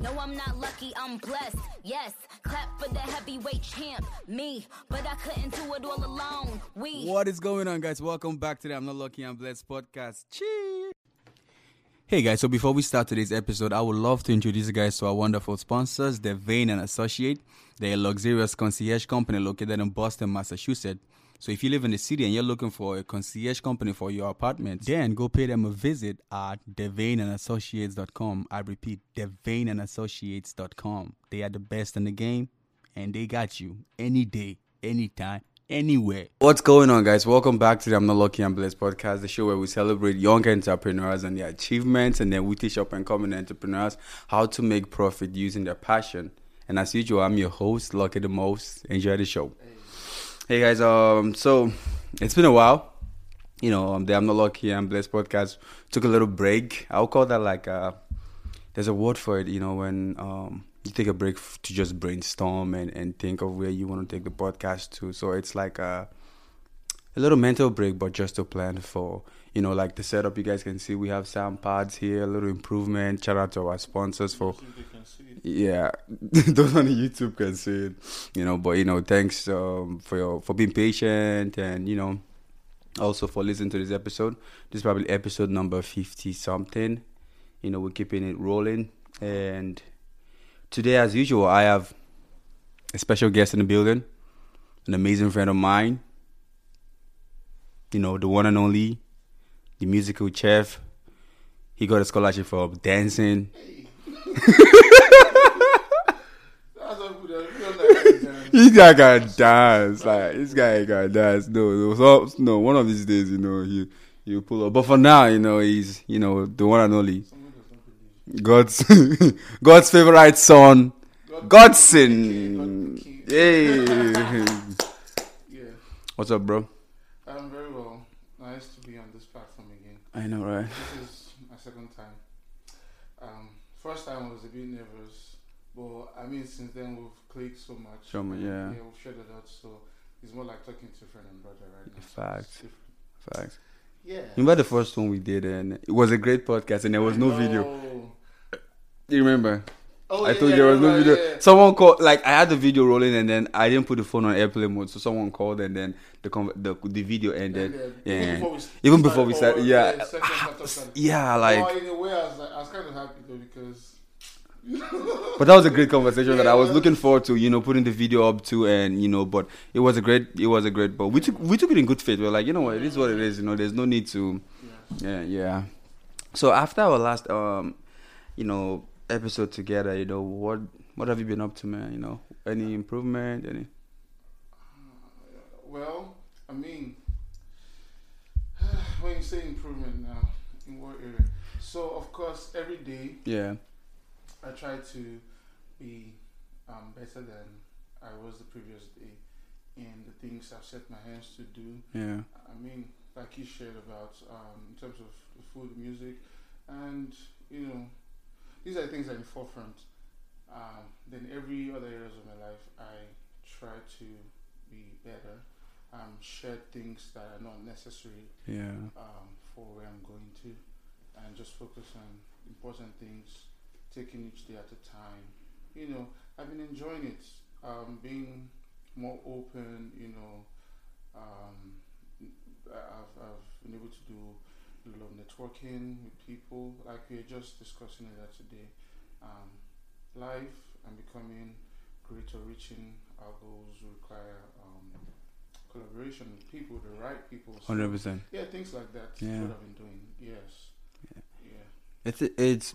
No, I'm not lucky, I'm blessed. Yes, clap for the heavyweight champ, me. But I couldn't do it all alone. We. What is going on, guys? Welcome back to the I'm Not Lucky, I'm Blessed podcast. Cheers. Hey guys, so before we start today's episode, I would love to introduce you guys to our wonderful sponsors, DeVane and Associate. They're a luxurious concierge company located in Boston, Massachusetts. So if you live in the city and you're looking for a concierge company for your apartment, then go pay them a visit at devaneandassociates.com. I repeat, devaneandassociates.com. They are the best in the game and they got you any day, anytime, anywhere. What's going on, guys? Welcome back to the I'm Not Lucky I'm Blessed podcast, the show where we celebrate young entrepreneurs and their achievements, and then we teach up and coming entrepreneurs how to make profit using their passion. And as usual, I'm your host, Lucky the Most. Enjoy the show. Hey guys, um, so it's been a while. You know, um, the I'm Not Lucky I'm Blessed podcast took a little break. I'll call that like uh there's a word for it, you know, when um you take a break to just brainstorm and, and think of where you want to take the podcast to. So it's like a, a little mental break, but just to plan for, you know, like the setup you guys can see. We have sound pads here, a little improvement. Shout out to our sponsors for, yeah, those on YouTube can see it, you know. But you know, thanks um, for your for being patient and you know, also for listening to this episode. This is probably episode number fifty something. You know, we're keeping it rolling and Today, as usual, I have a special guest in the building, an amazing friend of mine. You know, the one and only, the musical chef. He got a scholarship for dancing. This guy can dance. Like this guy can dance. No, no, so, no. One of these days, you know, he he pull up. But for now, you know, he's you know the one and only. God's God's favorite son, Godson. Hey, Yeah, what's up, bro? I'm very well. Nice to be on this platform again. I know, right? This is my second time. Um, first time I was a bit nervous, but I mean, since then we've clicked so much. So much, yeah. Yeah, we've shared a lot, so it's more like talking to a friend and brother right now. Facts. Facts. Yeah. Remember the first one we did, and it was a great podcast, and there was no video. Oh. You remember? Oh, I yeah, told yeah, there was no video. yeah. Someone called, like I had the video rolling, and then I didn't put the phone on airplane mode, so someone called, and then the con- the, the video ended. Yeah. Even before we, Even before we started, started, yeah. seconds after starting. Yeah, like. oh, in a way, I was, like, I was kind of happy though because. But that was a great conversation that I was looking forward to, you know, putting the video up to, and you know, but it was a great, it was a great. But we took we took it in good faith. We are like, you know what, it is what it is. You know, there's no need to, Yeah. yeah, yeah. So after our last, um, you know, episode together, you know, what what have you been up to, man? You know, any improvement? Any? Well, I mean, when you say improvement now, in what area? So, of course, every day Yeah, I try to be um, better than I was the previous day in the things I've set my hands to do. yeah, I mean, like you shared about um, in terms of the food, music, and you know, these are the things that are in forefront. Um, then every other areas of my life, I try to be better. Um, share things that are not necessary yeah, um, for where I'm going to, and just focus on important things, taking each day at a time. You know, I've been enjoying it, um, being more open. You know, um, I've, I've been able to do of networking with people, like we are just discussing it today. Um, life and becoming greater, reaching our goals require um, collaboration with people, the right people. So- hundred percent. yeah, things like that. Yeah. what I've been doing. Yes. Yeah. Yeah. It's it's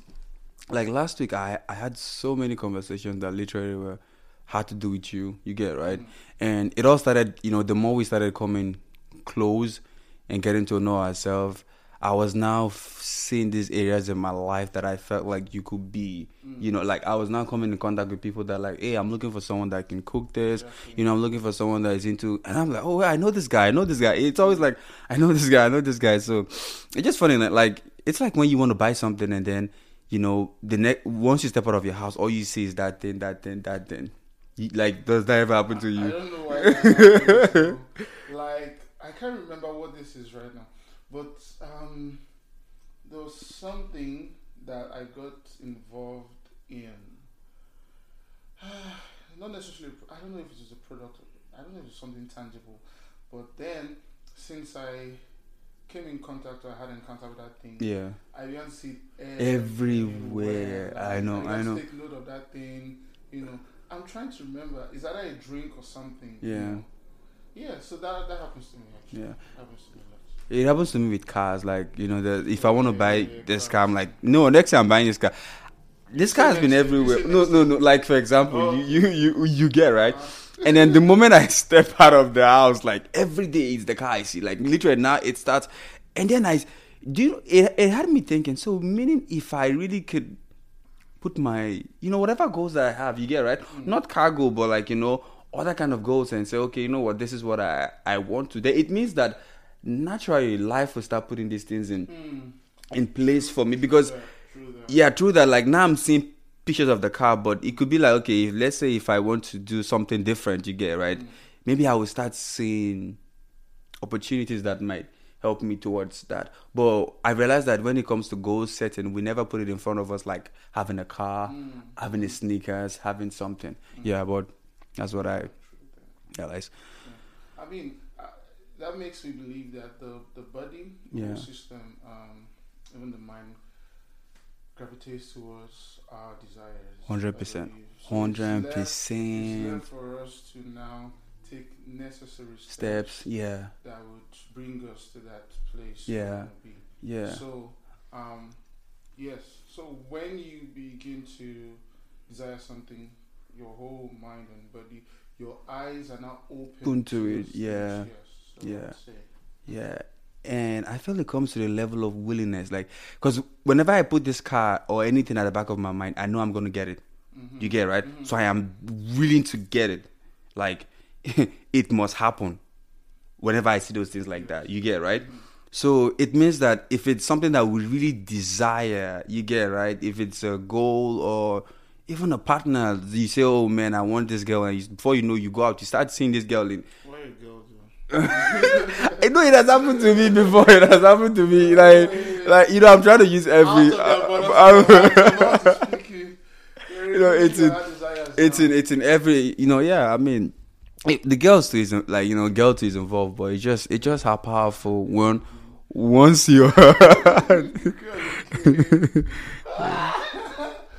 like last week. I I had so many conversations that literally were had to do with you. You get right. Mm. and it all started you know the more we started coming close and getting to know ourselves i was now f- seeing these areas in my life that i felt like you could be Mm. you know like i was now coming in contact with people that like hey i'm looking for someone that can cook this. Exactly. you know i'm looking for someone that is into and i'm like oh i know this guy. I know this guy. It's always like i know this guy. I know this guy. So it's just funny that like it's like when you want to buy something and then you know the next once you step out of your house all you see is that thing that thing that thing. You- like does that ever happen to I you? don't know why. Like I can't remember what this is right now, but um, there was something that I got involved in not necessarily. I don't know if it is a product. I don't know if it's something tangible, but then since I came in contact or I had encounter with that thing, Yeah. I to see it Everywhere. I know, I to know. Take note of that thing. You know, I'm trying to remember. Is that a drink or something? you Yeah. know? Yeah. So that that happens to me actually. Yeah. Happens to me. It happens to me with cars. Like you know, the, if I want to buy this car, I'm like, no. Next time I'm buying this car. This car has been next to- you everywhere. No, no, no. Like for example, Oh. you, you you you get right, Uh, and then the moment I step out of the house, like every day it's the car I see. Like literally now it starts, and then I do you know, it it had me thinking. So meaning if I really could put my you know whatever goals that I have, you get right, not cargo, but like you know other kind of goals, and say okay, you know what, this is what I I want today. It means that naturally life will start putting these things in mm, in place for me because that, true that. yeah, true that. Like now I'm seeing pictures of the car, but it could be like, okay, if, let's say if I want to do something different, you get right. Hmm. Maybe I will start seeing opportunities that might help me towards that. But I realized that when it comes to goal setting, we never put it in front of us like having a car, hmm. having the sneakers, having something. Hmm. Yeah, but that's what I realized. I mean, that makes me believe that the the body Yeah. system, um, even the mind, gravitates towards our desires. 100%. I believe. So it's Hundred left- It's percent for us to now take necessary steps, steps. Yeah, that would bring us to that place. Yeah. yeah, So, um, yes. So when you begin to desire something, your whole mind and body, your eyes are now open, Open to it, things, yeah. So Yeah. Yeah. And I feel it comes to the level of willingness, like, because whenever I put this car or anything at the back of my mind, I know I'm gonna get it. mhm. You get it, right? Mhm. So I am willing to get it. Like it must happen. Whenever I see those things like that, you get it, right. So it means that if it's something that we really desire, you get it, right. If it's a goal or even a partner, you say, "Oh man, I want this girl," and you, before you know, you go out, you start seeing this girl in. A girl do? I know it has happened to me before. It has happened to me. Like, like you know, I'm trying to use every. Out of their bonus, out of speaking, You know, it's in- it's in it's in every you know yeah i mean it, the girls too is like you know girl too is involved but it's just it's just how powerful when once you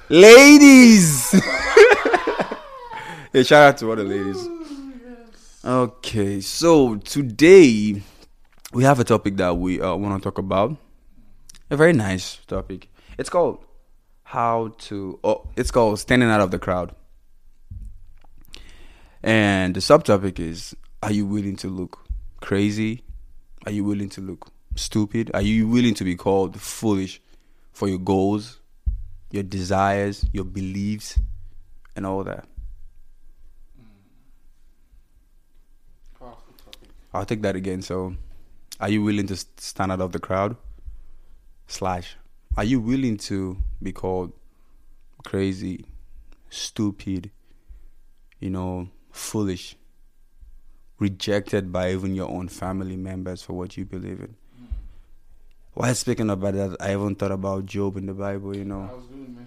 ladies hey shout out to all the ladies okay so today we have a topic that we uh, want to talk about a very nice topic it's called how to oh it's called standing out of the crowd and the subtopic is Are you willing to look crazy? Are you willing to look stupid? Are you willing to be called foolish for your goals, your desires, your beliefs, and all that? Powerful topic. I'll take that again. So, are you willing to stand out of the crowd? Slash, are you willing to be called crazy, stupid, you know, foolish, rejected by even your own family members for what you believe in? While speaking about that, I even thought about Job in the Bible, you know.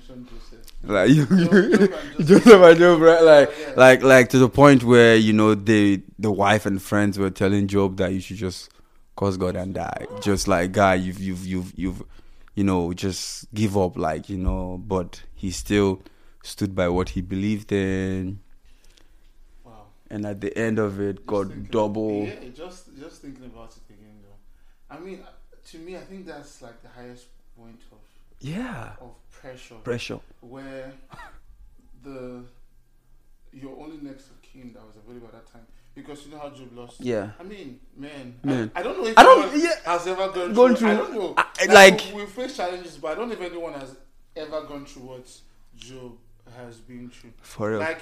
I was going to mention Joseph. Like you, Job- Job and Job, right? Like, Yeah, like, like to the point where you know the the wife and friends were telling Job that you should just curse God and die. Just like guy, you've you've you've you've you know just give up, like you know. But he still stood by what he believed in, Wow. and at the end of it, Just got thinking- double. Yeah, just just thinking about it again, though. I mean, to me, I think that's like the highest point of Yeah, of pressure, pressure. where the you're only next of kin that was available at that time because you know how Job lost. Yeah. I mean, man, Man. I, I don't know if I don't- anyone yeah. has ever gone, Gone through. I don't know. Uh, I- like- we face challenges, but I don't know if anyone has ever gone through what Job has been through. For real, Like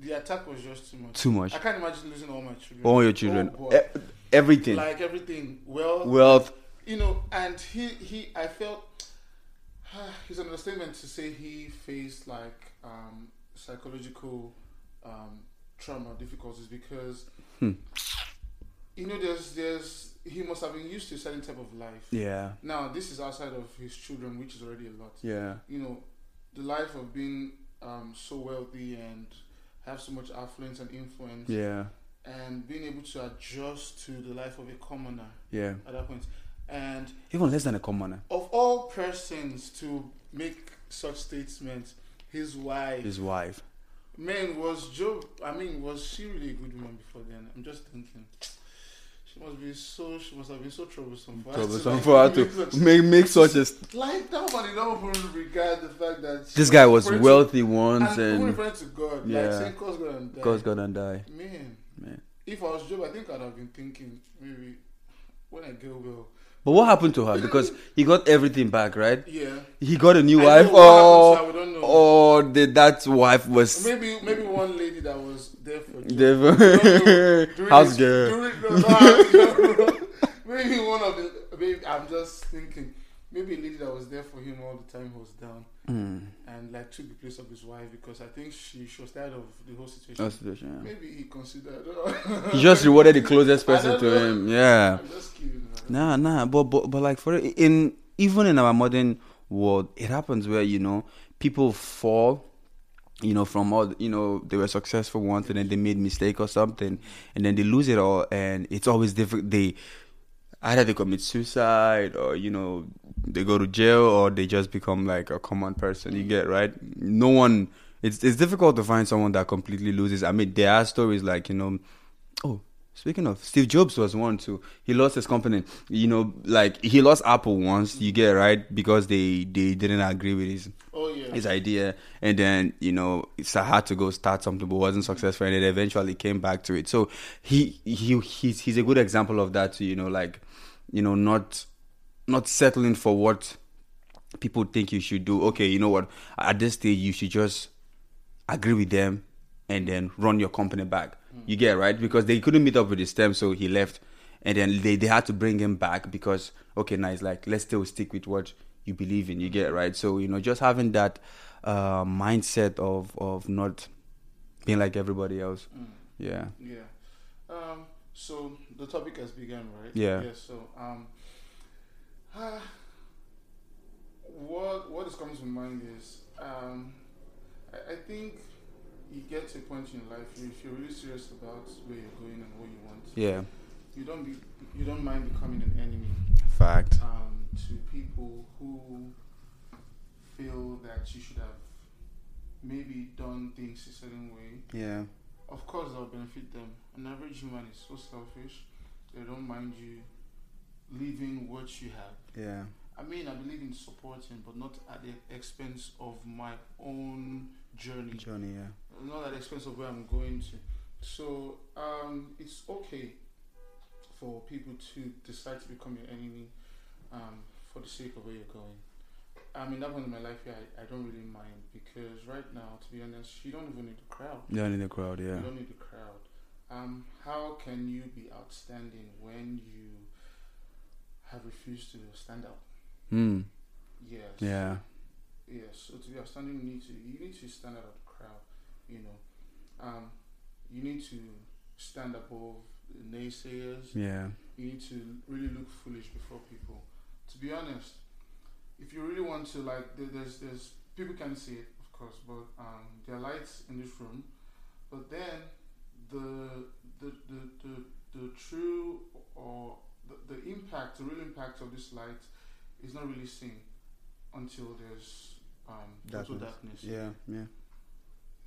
the attack was just too much. too much. I can't imagine losing all my children. All your children, Oh. E- everything, like everything. Well, wealth. you know, and he he I felt it's an understatement to say he faced like um, psychological um, trauma difficulties because Hmm. you know there's there's he must have been used to a certain type of life. Yeah, Now this is outside of his children, which is already a lot. yeah, You know, the life of being um, so wealthy and have so much affluence and influence, Yeah. and being able to adjust to the life of a commoner Yeah. at that point. And Even less than a commoner. of all persons to make such statements, his wife, His wife. man, was Job. I mean, was she really a good woman before then? I'm just thinking. She must be so. She must have been so troublesome for us to, Troublesome like, for her to make make such a. like nobody don't regard the fact that This guy was referring to- wealthy once and, and referring to God, Yeah. like saying God's gonna die. God's gonna die. Man, Man. if I was Job, I think I'd have been thinking maybe when I get well. But what happened to her? Because he got everything back, right? Yeah. He got a new I wife, what happened or her, we don't know. or the, that wife was Maybe maybe one lady that was there for. Devil. During house girl. during- no, no, maybe one of the. Maybe I'm just thinking. Maybe a lady that was there for him all the time was down Mm. and like took the place of his wife because I think she, she was tired of the whole situation. Situation, yeah. Maybe he considered. He just rewarded the closest person to know. him. Yeah. I'm just kidding. Nah, nah. But but but like for in even in our modern world, it happens where you know people fall. You know, from all you know, they were successful once, and then they made mistake or something, and then they lose it all, and it's always difficult. They either they commit suicide, or you know, they go to jail, or they just become like a common person. You get right? No one. It's it's difficult to find someone that completely loses. I mean, there are stories like you know, oh, Speaking of, Steve Jobs was one too. He lost his company. You know, like he lost Apple once. You get right because they they didn't agree with his Oh yeah. his idea, and then you know it's had to go start something, but wasn't successful, and it eventually came back to it. So he he he's he's a good example of that too. You know, like you know not not settling for what people think you should do. Okay, you know what? At this stage, you should just agree with them and then run your company back. You get right because they couldn't meet up with his terms, so he left, and then they they had to bring him back because okay, nice, like let's still stick with what you believe in. You get right. So you know, just having that uh, mindset of of not being like everybody else. Mm. Yeah. Yeah. Um, so the topic has begun, right? Yeah. Yeah. So um, ah, what what is coming to mind is um, I, I think you get to a point in life if you're really serious about where you're going and what you want, Yeah. you don't be you don't mind becoming an enemy Fact. um, to people who feel that you should have maybe done things a certain way Yeah. Of course, that'll benefit them. An average human is so selfish; they don't mind you leaving what you have. Yeah. I mean, I believe in supporting, but not at the expense of my own journey, Johnny. Yeah. not at the expense of where I'm going to. So, um, it's okay for people to decide to become your enemy um, for the sake of where you're going. I mean, that point in my life, yeah, I, I don't really mind because right now, to be honest, you don't even need the crowd. You don't need the crowd. Yeah. You don't need the crowd. Um, how can you be outstanding when you have refused to stand out? Hmm. Yes. Yeah. Yes. So to be outstanding, you need to you need to stand out of the crowd. You know, um, you need to stand above the naysayers. Yeah. You need to really look foolish before people. To be honest, if you really want to, like, there's there's people can see it, of course, but um, there are lights in this room. But then the the the the, the true or the, the impact, the real impact of this light is not really seen until there's um, total Darkness. Yeah. Yeah.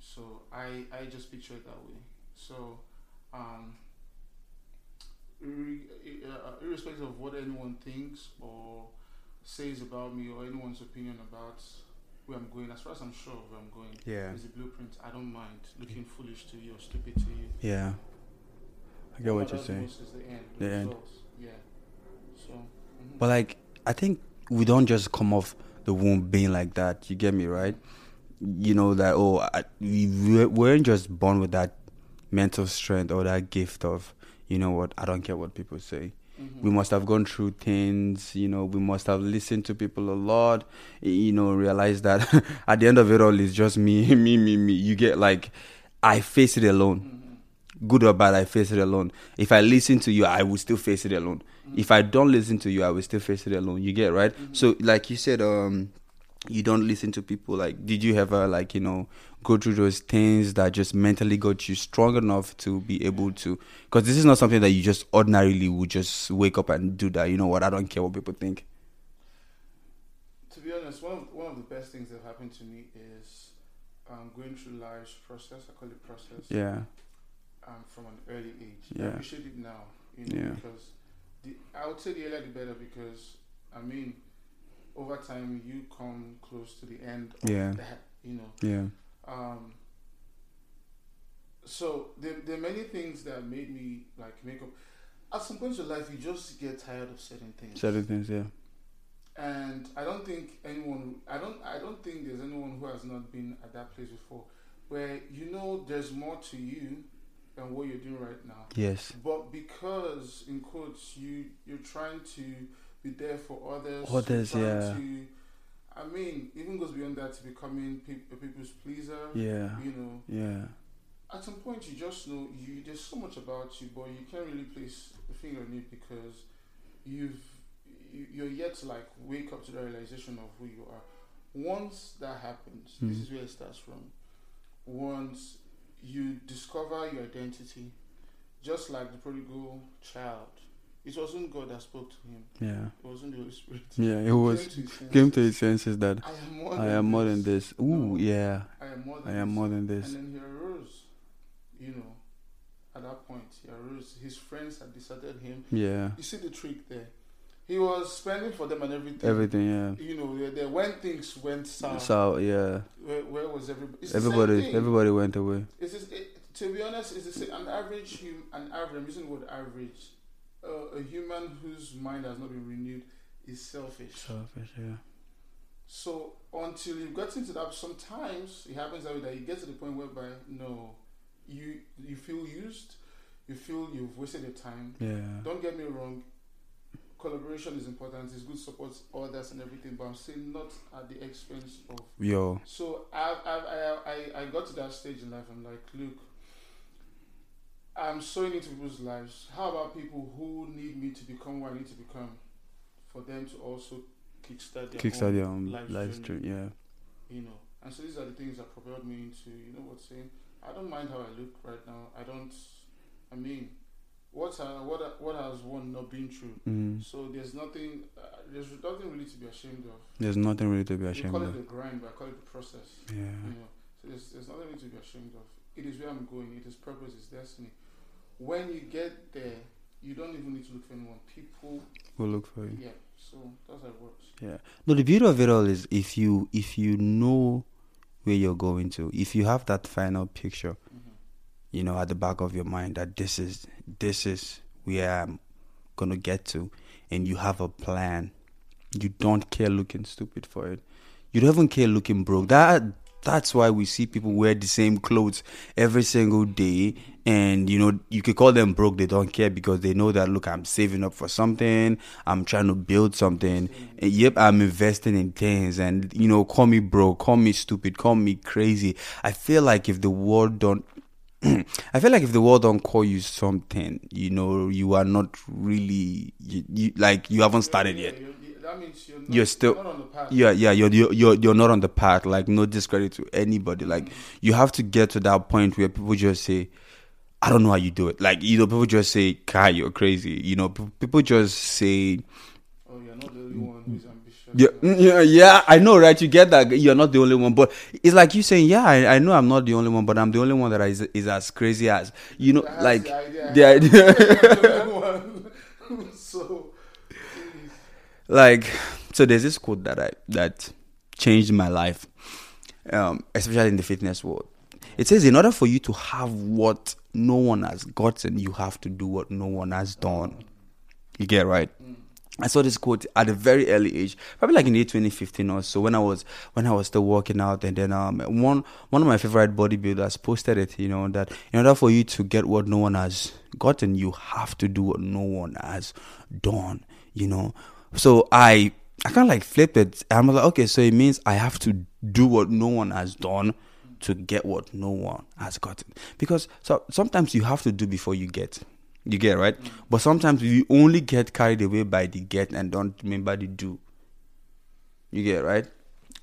So I I just picture it that way. So um, uh, irrespective of what anyone thinks or says about me or anyone's opinion about where I'm going, as far as I'm sure of where I'm going, Yeah. is the blueprint. I don't mind looking foolish to you or stupid to you. Yeah. I get what you're saying. is the end. The, The end. Yeah. So. mhm. But like, I think we don't just come off the womb being like that. You get me right? You know that oh, I, we we weren't just born with that mental strength or that gift of you know what I don't care what people say. Mhm. We must have gone through things. You know, we must have listened to people a lot. You know, realize that at the end of it all, it's just me, me, me, me. You get like, I face it alone Mhm. good or bad, I face it alone. If I listen to you, I will still face it alone. If I don't listen to you, I will still face it alone. You get right? So, like you said, um, you don't listen to people. Like, did you ever like you know go through those things that just mentally got you strong enough to be able to? Because this is not something that you just ordinarily would just wake up and do that. You know what? I don't care what people think. To be honest, one of, one of the best things that happened to me is um, going through life's process. I call it process. Yeah. Um, from an early age. Yeah. I appreciate it now. You know, Yeah. because the I would say the earlier the better because I mean, over time you come close to the end of Yeah. that. You know. Yeah. Um, so there, there are many things that made me like make up. At some point in your life, you just get tired of certain things. Certain things. Yeah. And I don't think anyone, I don't, I don't think there's anyone who has not been at that place before, where you know there's more to you than what you're doing right now. Yes. But because, in quotes, you you're trying to be there for others. Others, trying yeah. To, I mean, even goes beyond that to becoming peop a people's pleaser. Yeah. You know, Yeah. at some point you just know you there's so much about you but you can't really place a finger on it because you've you, you're yet to like wake up to the realization of who you are once that happens this Mhm. is where it starts from once you discover your identity just like the prodigal child it wasn't god that spoke to him Yeah. it wasn't the holy spirit Yeah. It was came to his senses. came to his senses that i am more I than am more than this. Ooh. Yeah. i am more than I am this. more than this. And then he arose, you know, at that point, he arose. His friends had deserted him. Yeah. You see the trick there. He was spending for them and everything. Everything. Yeah. You know, there, when things went south, So yeah. where, where was everybody? It's Everybody. Everybody went away. It's just, it, to be honest, it's. An average, an average. I'm using the word average. Uh, a human whose mind has not been renewed is selfish. Selfish. Yeah. So until you've gotten to that, sometimes it happens that that you get to the point whereby no, you you feel used, you feel you've wasted your time. Yeah. Don't get me wrong, collaboration is important. It's good to support others and everything, but I'm saying not at the expense of. Yo. So I I I I, I got to that stage in life. I'm like, look. I'm sowing into people's lives. How about people who need me to become what I need to become, for them to also kickstart their Kickstart own your own life stream. Yeah. you know. And so these are the things that propelled me into, you know, what saying. I don't mind how I look right now. I don't. I mean, what what what has one not been through? Mm. So there's nothing. Uh, there's nothing really to be ashamed of. There's nothing really to be ashamed We ashamed call it of. the grind, but I call it the process. Yeah. You know. So there's there's nothing really to be ashamed of. It is where I'm going. It is purpose. It's destiny. When you get there, you don't even need to look for anyone. People. We'll look for you. Yeah. So that's how it works. Yeah. No, the beauty of it all is if you if you know where you're going to, if you have that final picture, hmm you know, at the back of your mind that this is this is where I'm gonna get to, and you have a plan, you don't care looking stupid for it. You don't even care looking broke. That that's why we see people wear the same clothes every single day, and you know you could call them broke. They don't care because they know that look, I'm saving up for something. I'm trying to build something. And yep, I'm investing in things, and you know, call me broke, call me stupid, call me crazy. I feel like if the world don't I feel like if the world don't call you something, you know, you are not really you, you like you haven't started Yeah, yet. you're- that means you're, not, You're still- not on the path. Yeah, yeah, you're you're you're, you're not on the path. Like no discredit to anybody. Like mm-hmm. you have to get to that point where people just say, "I don't know how you do it." Like you know, people just say, "Kai, you're crazy." You know, pe- people just say, Oh, you're not the only one who's ambitious. Yeah, mm, yeah, yeah, I know, right? You get that you're not the only one, but it's like you saying, yeah, I, I know I'm not the only one, but I'm the only one that is is as crazy as you know, That has like the idea. the idea, so, please. like. So there's this quote that I that changed my life, um, especially in the fitness world. It says, in order for you to have what no one has gotten, you have to do what no one has done. You get right. I saw this quote at a very early age, probably like in the year 2015 or so, when I was when I was still working out, and then um one one of my favorite bodybuilders posted it, you know, that in order for you to get what no one has gotten, you have to do what no one has done, you know. So I I kind of like flipped it. I'm like, okay, so it means I have to do what no one has done to get what no one has gotten, because so sometimes you have to do before you get. You get right, mm. but sometimes you only get carried away by the get and don't remember the do. You get right.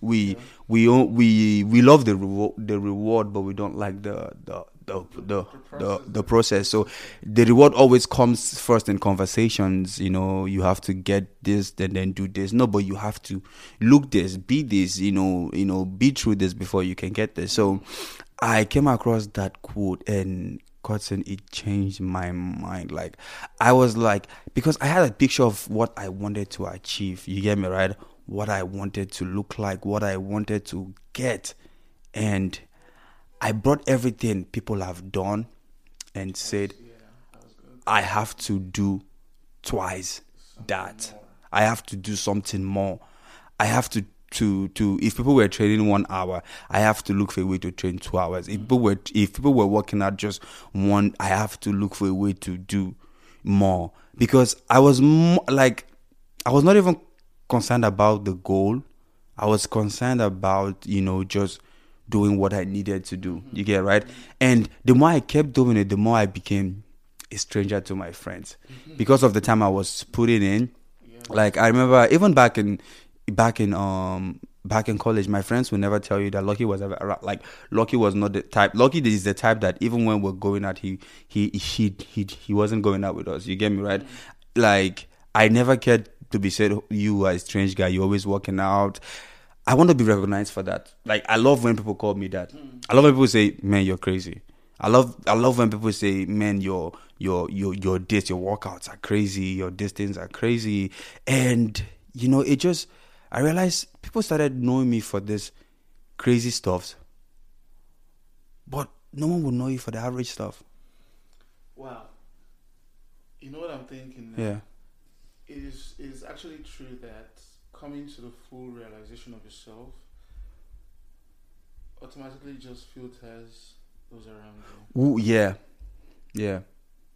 we we we we love the reward the reward but we don't like the the the the, the, the process so the reward always comes first in conversations you know you have to get this then then do this no but you have to look this be this you know you know be through this before you can get this so i came across that quote and Cotton, it changed my mind. Like, I was like, because I had a picture of what I wanted to achieve. You get me, right? What I wanted to look like, what I wanted to get. And I brought everything people have done and said, I have to do twice that. I have to do something more. I have to to to if people were training one hour, I have to look for a way to train two hours. If people were if people were working out just one, I have to look for a way to do more because I was like I was not even concerned about the goal. I was concerned about you know just doing what I needed to do. You get right? And the more I kept doing it, the more I became a stranger to my friends because of the time I was putting in. Like I remember even back in back in um back in college, my friends would never tell you that Lucky was ever. Like Lucky was not the type. Lucky is the type that even when we're going out, he he he he he wasn't going out with us. You get me right? Like I never cared to be said you are a strange guy. You're always working out. I want to be recognized for that. Like I love when people call me that. I love when people say, "Man, you're crazy." I love I love when people say, "Man, your your your your this your workouts are crazy. Your distance are crazy." And you know, it just I realized people started knowing me for this crazy stuff, but no one would know you for the average stuff. Wow. You know what I'm thinking? now? Yeah, It is it is actually true that coming to the full realization of yourself automatically just filters those around you. Ooh, yeah, yeah,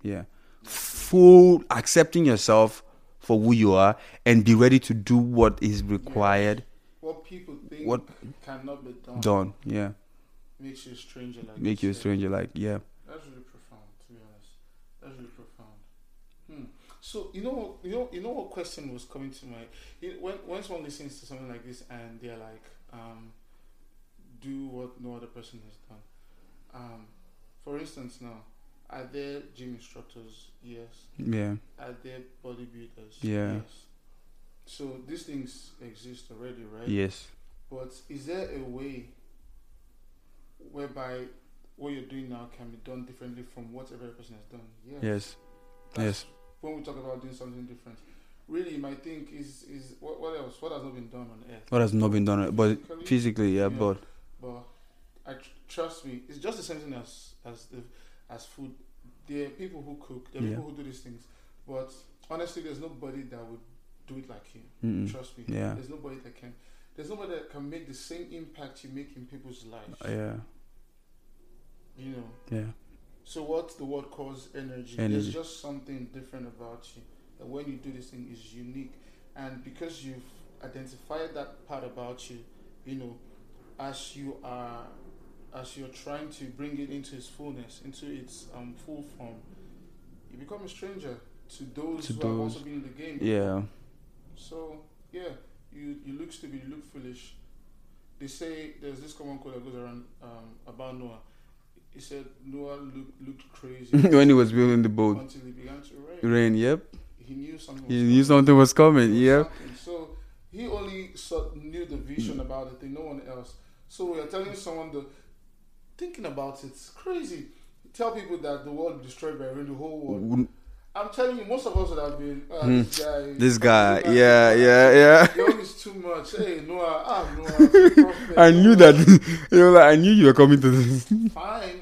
yeah. Full accepting yourself for who you are and be ready to do what is required. What people think What cannot be done, done? Yeah, makes you a stranger like make you a stranger. Like yeah, That's really profound, to be honest. That's really profound. Hmm. So you know, you know, you know what question was coming to my when when someone listens to something like this and they're like, um, do what no other person has done. Um, for instance, now are there gym instructors? Yes. yeah, Are there bodybuilders? Yeah. Yes. So these things exist already, right? yes, But is there a way whereby what you're doing now can be done differently from what every person has done? Yes. yes, That's yes. When we talk about doing something different, really, my thing is is what, what else? What has not been done on earth? What has not been done, but Physically? physically, yeah, Yeah. but But I tr- trust me, it's just the same thing as as the, as food. There are people who cook. There are Yeah. people who do these things. But honestly, there's nobody that would do it like you. mm-mm. Trust me. Yeah. There's nobody that can. There's nobody that can make the same impact you make in people's lives. yeah, You know. yeah, So what the word calls energy, Energy. there's just something different about you. That when you do this thing is unique, and because you've identified that part about you, you know, as you are, as you're trying to bring it into its fullness, into its um, full form, you become a stranger to those To who have also been in the game. yeah, So yeah, you you look stupid, you look foolish. They say there's this common quote that goes around um, about Noah. He said Noah look, looked crazy when he was building the boat, until it began to rain. rain. Yep, He knew something. he was knew coming. something was coming. Yep, something. So he only saw, knew the vision about the thing, no one else. So we are telling someone the thinking about it's crazy. Tell people that the world destroyed by rain, the whole world. I'm telling you, most of us would have been uh, Hmm. this guy. this guy. this Yeah, yeah, yeah. Is too much. Hey, Noah, ah, Noah. I knew that. you know, like I knew you were coming to this. Fine, when it rained,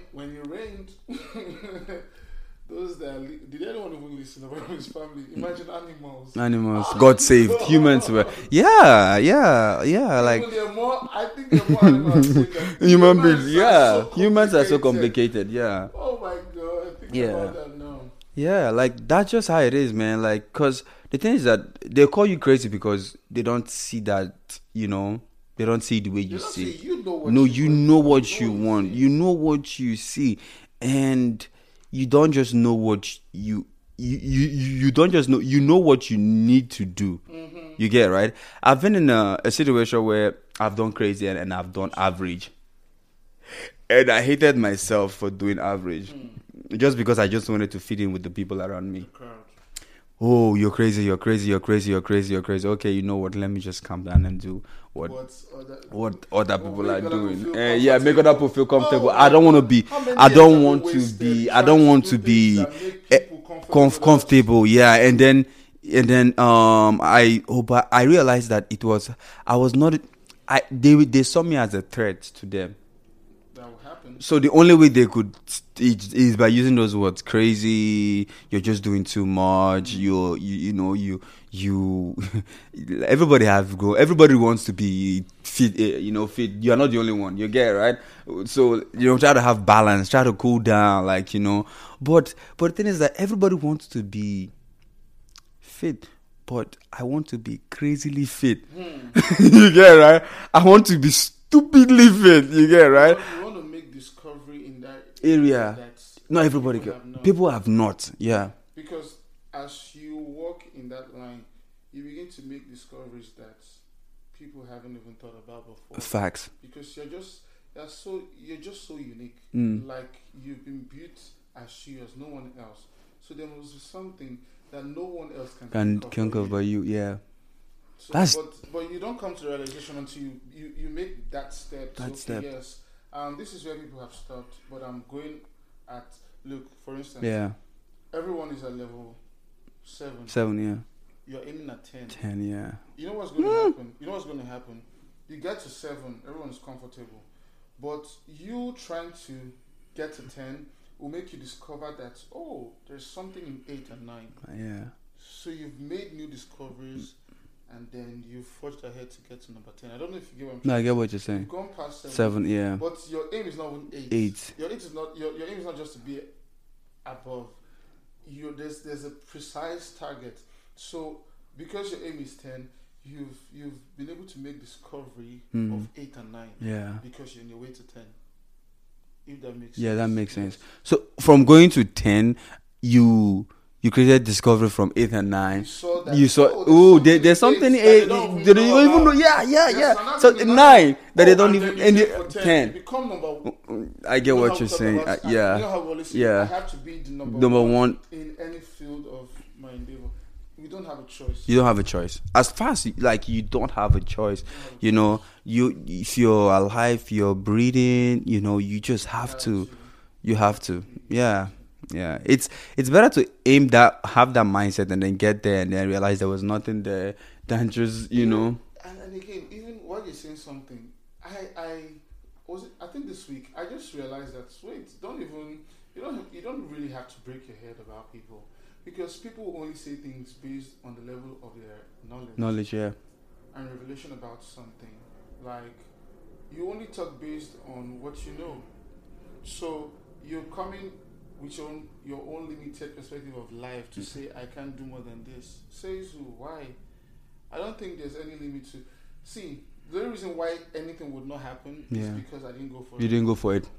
those that li- did anyone even listen about his family? Imagine animals. Animals, God saved. Humans were. Yeah, yeah, yeah. Like they're more. I think they're more animals than human beings. Yeah, so humans are so complicated. Yeah. Oh my god! Think Yeah. about that now. Yeah, like that's just how it is, man. Like, cause the thing is that they call you crazy because they don't see that, you know, they don't see the way you see. see. You know no, you know what you want. You know what you see, and you don't just know what you you, you you don't just know you know what you need to do. Mm-hmm. you get it, right? I've been in a, a situation where i've done crazy and, and i've done average. And i hated myself for doing average Mm. just because i just wanted to fit in with the people around me. Oh you're crazy you're crazy you're crazy you're crazy you're crazy. Okay you know what? Let me just calm down and do what What other what other people are doing. Eh, yeah, make other people feel comfortable. Oh, I don't want to be. I don't want to be. I don't want to be things that make eh, comfortable comf- with us? comfortable. Yeah, and then and then um I oh but I realized that it was I was not. I they they saw me as a threat to them. That will happen. So the only way they could is, is by using those words crazy. You're just doing too much. You're you, you know you you. everybody has go. Everybody wants to be fit. eh, You know fit. You are not the only one. You get it, right. So you know try to have balance. Try to cool down. Like you know. But but the thing is that everybody wants to be fit. But I want to be crazily fit. you get it, right. I want to be stupidly fit. You get it, right. You want to make discovery in that Area. Not everybody people have not. People have not. Yeah. because as you walk in that line, you begin to make discoveries that people haven't even thought about before. Facts. because you're just you're so you're just so unique. Mm. Like you've been built as you as no one else. So there must be something that no one else can Can think of but you. cover you. Yeah. So, That's- but but you don't come to the realization until you you, you make that step. That so, step. Yes. Um, this is where people have stopped, but I'm going at look. For instance, Yeah. everyone is at level seven. Seven. Yeah. You're aiming at ten. Ten. Yeah. You know what's going to happen? You know what's going to happen? You get to seven, everyone is comfortable. But you trying to get to 10 will make you discover that, oh, there's something in eight and nine. Yeah. So you've made new discoveries and then you've forged ahead to get to number 10. I don't know if you get what I'm No, I get what you're saying. You've gone past seven. Seven. Yeah. But your aim is not even eight. Eight. Your aim is not your, your aim is not just to be above. You there's there's a precise target. So because your aim is ten, you've you've been able to make discovery Mm. of eight and nine Yeah. because you're on your way to ten. If that makes Yeah, sense. that makes sense. So from going to ten, you you created discovery from eight and You nine. saw that. You saw. oh, Oh, there, there's something. in in eight they don't They don't even know. Yeah, yeah, There's yeah. So nine that they don't even. And the, 10. ten. Become number. Mm, mm, I get you what you're saying. about Uh, stats. You know yeah. how we always say, Yeah. I have to be the number, Number one, one. in any field of my endeavor. You don't have a choice. You don't have a choice. As you- like you don't have a choice. You know, you if you're alive, you're breathing. You know, you just have to. You have to. Mm. Yeah. Yeah. It's it's better to aim that have that mindset and then get there and then realize there was nothing there. Than just you know. And, and again, even while you're saying something, I I was it, I think this week I just realized that wait, don't even you don't you don't really have to break your head about people because people only say things based on the level of their knowledge, Knowledge. Yeah. and revelation about something. Like you only talk based on what you know. So you're coming with your own, your own limited perspective of life to mm. say I can't do more than this. Says who? Why? I don't think there's any limit to. See, the only reason why anything would not happen is because I didn't go for You it. You didn't go for it.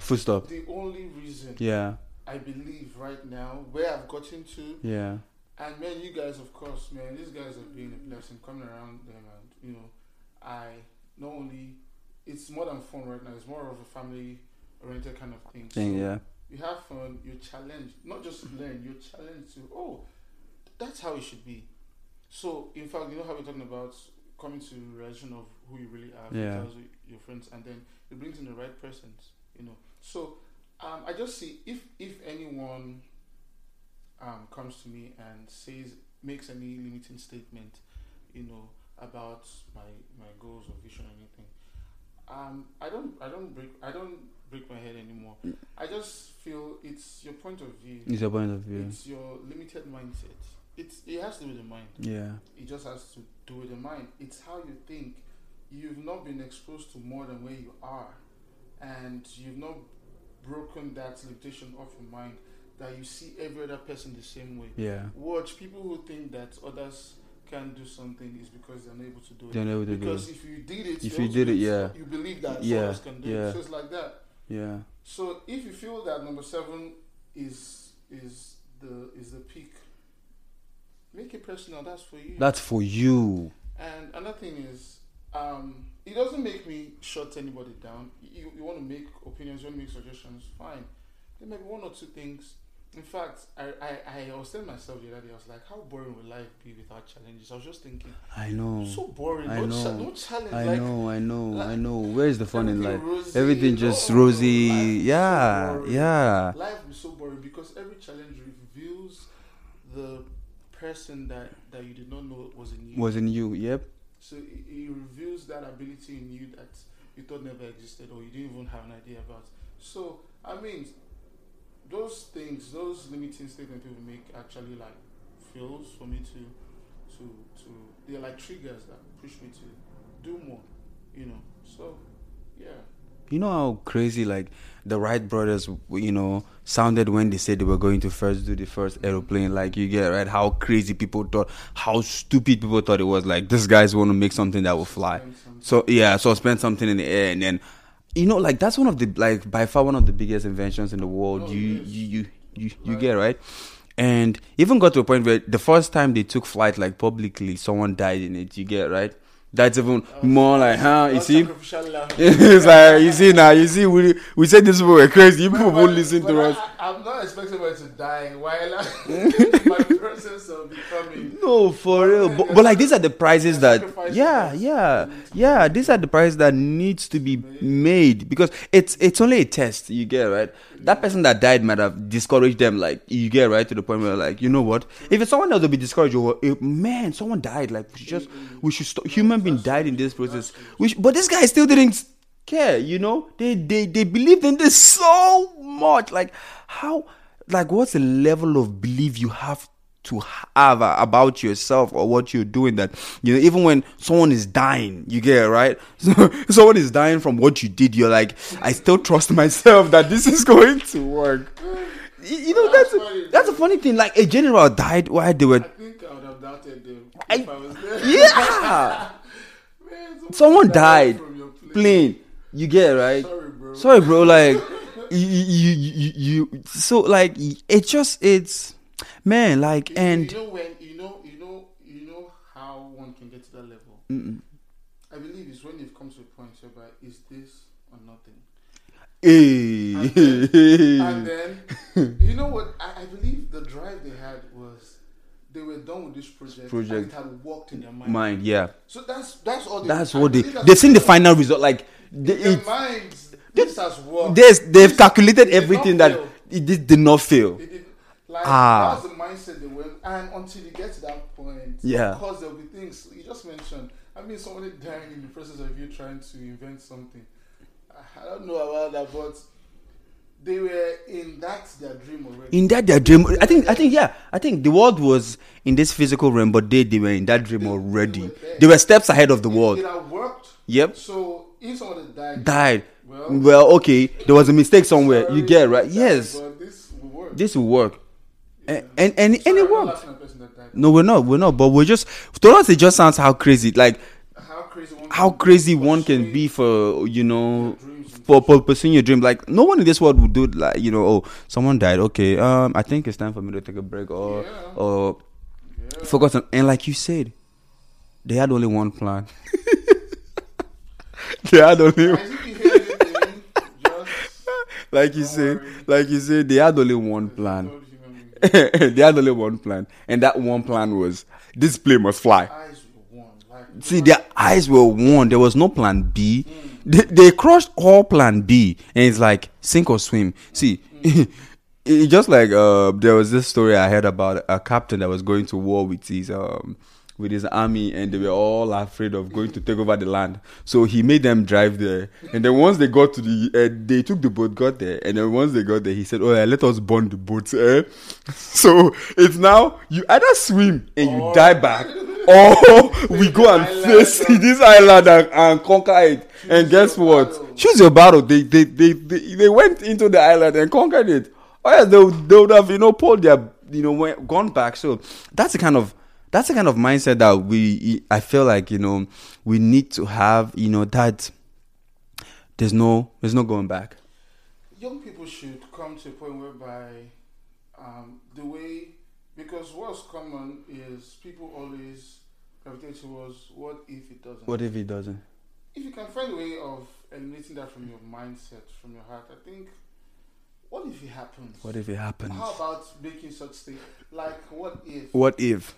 Full stop. The only reason Yeah. I believe right now where I've gotten to, Yeah. and man, you guys, of course, man, these guys have been a blessing coming around them, and you know, I not only it's more than fun right now. It's more of a family-oriented kind of thing. Thing. So Yeah. You have fun. You're challenged, not just learn. You're challenged to oh, that's how it should be. So in fact, you know how we're talking about coming to the realization of who you really are. Yeah. you your friends, and then it brings in the right persons. You know. So um, I just see if if anyone um, comes to me and says makes any limiting statement, you know, about my my goals or vision or anything, um, I don't I don't break I don't break my head anymore. I just feel it's your point of view. It's your point of view. It's your limited mindset. It's it has to do with the mind. Yeah. It just has to do with the mind. It's how you think. You've not been exposed to more than where you are, and you've not broken that limitation of your mind that you see every other person the same way. Yeah. Watch people who think that others can do something is because they're unable to do it. They're unable to do because it. if you did it, If you did it, yeah. you believe that Yeah, others can do yeah. it. So it's like that. Yeah. So if you feel that number seven is is the is the peak. Make it personal. That's for you. That's for you. And another thing is, um, it doesn't make me shut anybody down. You, you want to make opinions, you want to make suggestions, fine. There might be one or two things. In fact, I, I, I was telling myself the other day, I was like, how boring will life be without challenges? I was just thinking, I know. so boring. I no, cha- know. no challenge. I like, know, I know, like, I know. Where's the fun in life? everything rosy. Everything just No, rosy. life is so Yeah, yeah. Life is so boring because every challenge reveals the person that, that you did not know was in you. Wasn't you? Yep. So it, it reveals that ability in you that you thought never existed or you didn't even have an idea about. So I mean, those things, those limiting statements people make actually like fuels for me to to to they're like triggers that push me to do more. You know. So yeah. You know how crazy like the Wright brothers, you know, sounded when they said they were going to first do the first aeroplane. Like you get right, how crazy people thought, how stupid people thought it was. Like these guys want to make something that will fly. So yeah, so spend something in the air, and then, you know, like that's one of the like by far one of the biggest inventions in the world. Oh, you, is. you you you you Right. get right, and even got to a point where the first time they took flight like publicly, someone died in it. You get right. That's even more like, huh? You see, it's like you see now. You see, we we said these people were crazy. People But- won't listen to I, us. I'm not expecting her to die while process of becoming. No, for real. But, but like these are the prices that yeah, yeah, need to be yeah. These are the prices that needs to be made because it's it's only a test. You get right. That person that died might have discouraged them. Like you get right to the point where like you know what? If it's someone else, will be discouraged. Or man, someone died. Like we should just we should stop. Human being died in this process. Sh- but this guy still didn't care. You know, they they they believed in this so much. Like how like what's the level of belief you have to have about yourself or what you're doing that you know even when someone is dying you get it right? So someone is dying from what you did you're like i still trust myself that this is going to work. You, know that's That's funny, that's a funny thing. Like a general died while they were I think I would have doubted them if I- I, was there. yeah. Man, someone died from your plane. plane. You get it right? Sorry, bro. sorry bro like you, you, you, you so like it just it's man like You- and you know when you know you know you know how one can get to that level. Mm-mm. I believe it's when you've come to a point whereby is this or nothing. Hey. And then you know what I, I believe the drive they had was they were done with this project, Project. and it had worked in their mind. mind yeah So that's that's all. They, that's I what they they've seen the final result like they, their it, minds. This has worked. there's, they've This- calculated it everything that fail. it did, did not fail They did like Ah. that's the mindset they went, and until you get to that point, Yeah. of course there'll be things you just mentioned. I mean, somebody dying in the process of you trying to invent something. I- don't know about that, but they were in that their dream already. in that their dream i think i think yeah i think the world was in this physical realm but they they were in that dream They- they already were there. they were steps ahead of the world It had worked. yep So if somebody died, died well, well okay there was a mistake somewhere you sorry, get right yes But this will work. this will work. And and, and, Sorry, and it worked laughing at the person that died. no we're not we're not but we're just to us it just sounds how crazy like How crazy one how can crazy be one can be for you know your dreams and for, for pursuing your dream like no one in this world would do like you know oh someone died okay um i think it's time for me to take a break or Yeah. or Yeah. focus on and like you said they had only one plan they had only Guys, if you hear anything, just like you said like you said they had only one plan don't human being. they had only one plan and that one plan was this plane must fly eyes were one. Like See, their eyes were warned. There was no plan B. They, they crushed all plan B, and it's like sink or swim. See, it, just like uh, there was this story I heard about a captain that was going to war with his um with his army, and they were all afraid of going to take over the land. So he made them drive there, and then once they got to the, uh, they took the boat, got there, and then once they got there, he said, "Oh, yeah, let us burn the boat." Eh? So it's now you either swim and you Or- die back, or we go and island face this island and, and conquer it. and guess what? battle. Choose your battle. They they, they they they went into the island and conquered it. Oh yeah, they, would- they would have you know pulled their you know went, gone back. So that's the kind of that's the kind of mindset that we I feel like you know we need to have. You know that there's no there's no going back. young people should come to a point whereby um, the way because what's common is people always gravitate towards what if it doesn't. What if it doesn't? if you can find a way of eliminating that from your mindset, from your heart, I think. What if it happens? What if it happens? How about making such things like what if? What if?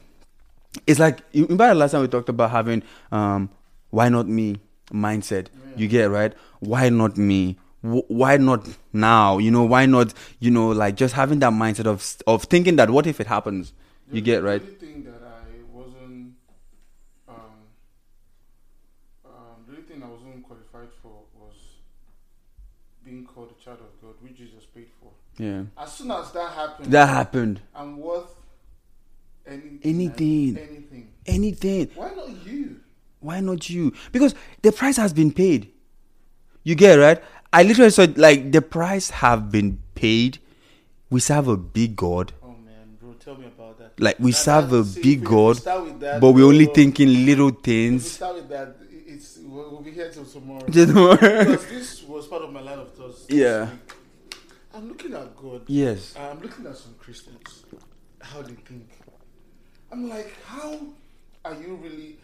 It's like you remember the last time we talked about having um why not me mindset. Yeah. You get right? Why not me? Wh- Why not now? You know, why not? You know, like just having that mindset of of thinking that what if it happens? You get right? The only thing that I wasn't, um, um, the only thing I wasn't qualified for was being called a child of God, which Jesus paid for. Yeah. As soon as that happened, That happened. I'm worth anything. Anything. Anything. Anything. Why not you? Why not you? Because the price has been paid. You get it, right? I literally said like the price have been paid. We serve a big God. Oh man, bro, tell me about that. Like we That- serve a see, big if we- if we God, that, but we're only thinking little things. start with that, it's we'll, be here till tomorrow. Because this was part of my line of thoughts. Yeah. I'm looking at God. yes. I'm looking at some Christians. How they think. I'm like, how are you really?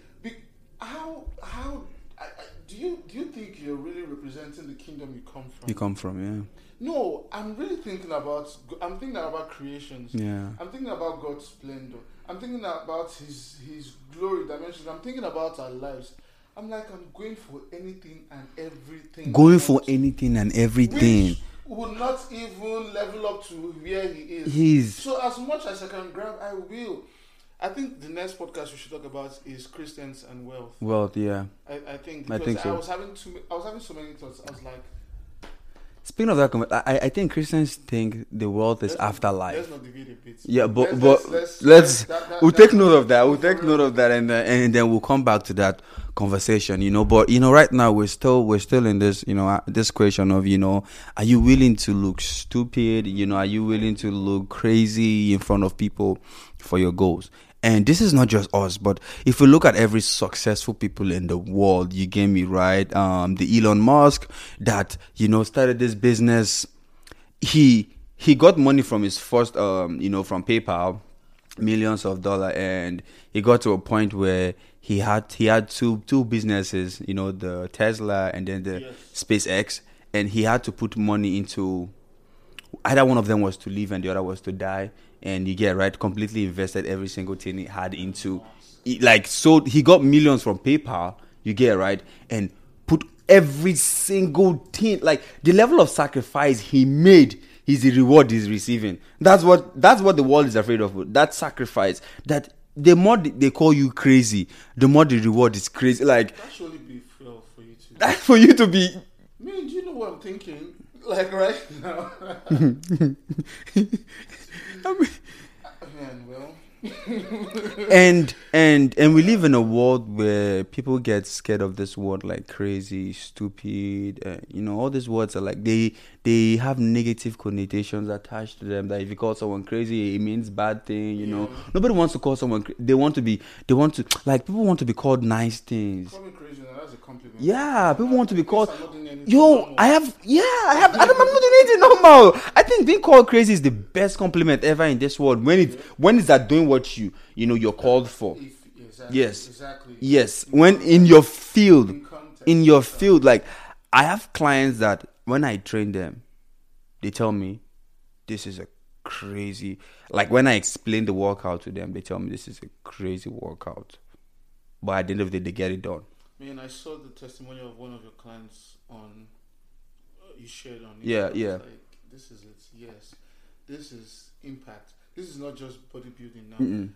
How how I, I, do you do you think you're really representing the kingdom you come from? You come from, yeah. no, I'm really thinking about. I'm thinking about creations. yeah. Yeah. I'm thinking about God's splendor. I'm thinking about His His glory dimensions. I'm thinking about our lives. I'm like, I'm going for anything and everything. Going for anything and everything. Which would not even level up to where He is. He's So as much as I can grab, I will. I think the next podcast we should talk about is Christians and wealth. wealth, yeah. I, I think I because think so. was having too, I was having so many thoughts. I was like, Speaking of that, I, I think Christians think the world is let's not- afterlife. Let's not deviate a bit. Yeah, but Let's- but let's- let's, that- that- we'll that- take note of that. We'll take note of that, and then, and then we'll come back to that conversation. You know, but you know, right now we're still we're still in this you know uh, this question of you know, are you willing to look stupid? You know, are you willing to look crazy in front of people for your goals? And this is not just us, but if you look at every successful people in the world, you get me right. Um, the Elon Musk that you know started this business he he got money from his first um you know from PayPal millions of dollar and he got to a point where he had he had two two businesses you know the Tesla and then the Yes. SpaceX and he had to put money into either one of them was to live and the other was to die and you get right completely invested every single thing he had into he- like so he got millions from PayPal you get right and put every single thing like the level of sacrifice he made is the reward he's receiving that's what that's what the world is afraid of that sacrifice that the more they call you crazy the more the reward is crazy like That only be fair for you to. that for you to be Man, do you know what I'm thinking? Like right now. Man, well. and and and we live in a world where people get scared of this word like crazy stupid uh, you know all these words are like they they have negative connotations attached to them that if you call someone crazy it means bad thing you know nobody wants to call someone cra- they want to be they want to like people want to be called nice things Call me crazy now, that's a compliment. yeah people want to be called I'm not doing anything Yo. I have yeah, I have. I don't, I'm not doing anything normal. I think being called crazy is the best compliment ever in this world. When it when is that doing what you you know you're called for? If, exactly, Yes. Exactly. Yes, when in your field, In context. in your field, like I have clients that when I train them, they tell me this is a crazy. Like when I explain the workout to them, they tell me this is a crazy workout. But at the end of the day, they get it done. Man, I saw the testimony of one of your clients on uh, you shared on. Yeah, yeah. Like this is it. Yes, this is impact. This is not just bodybuilding now. Mm-mm.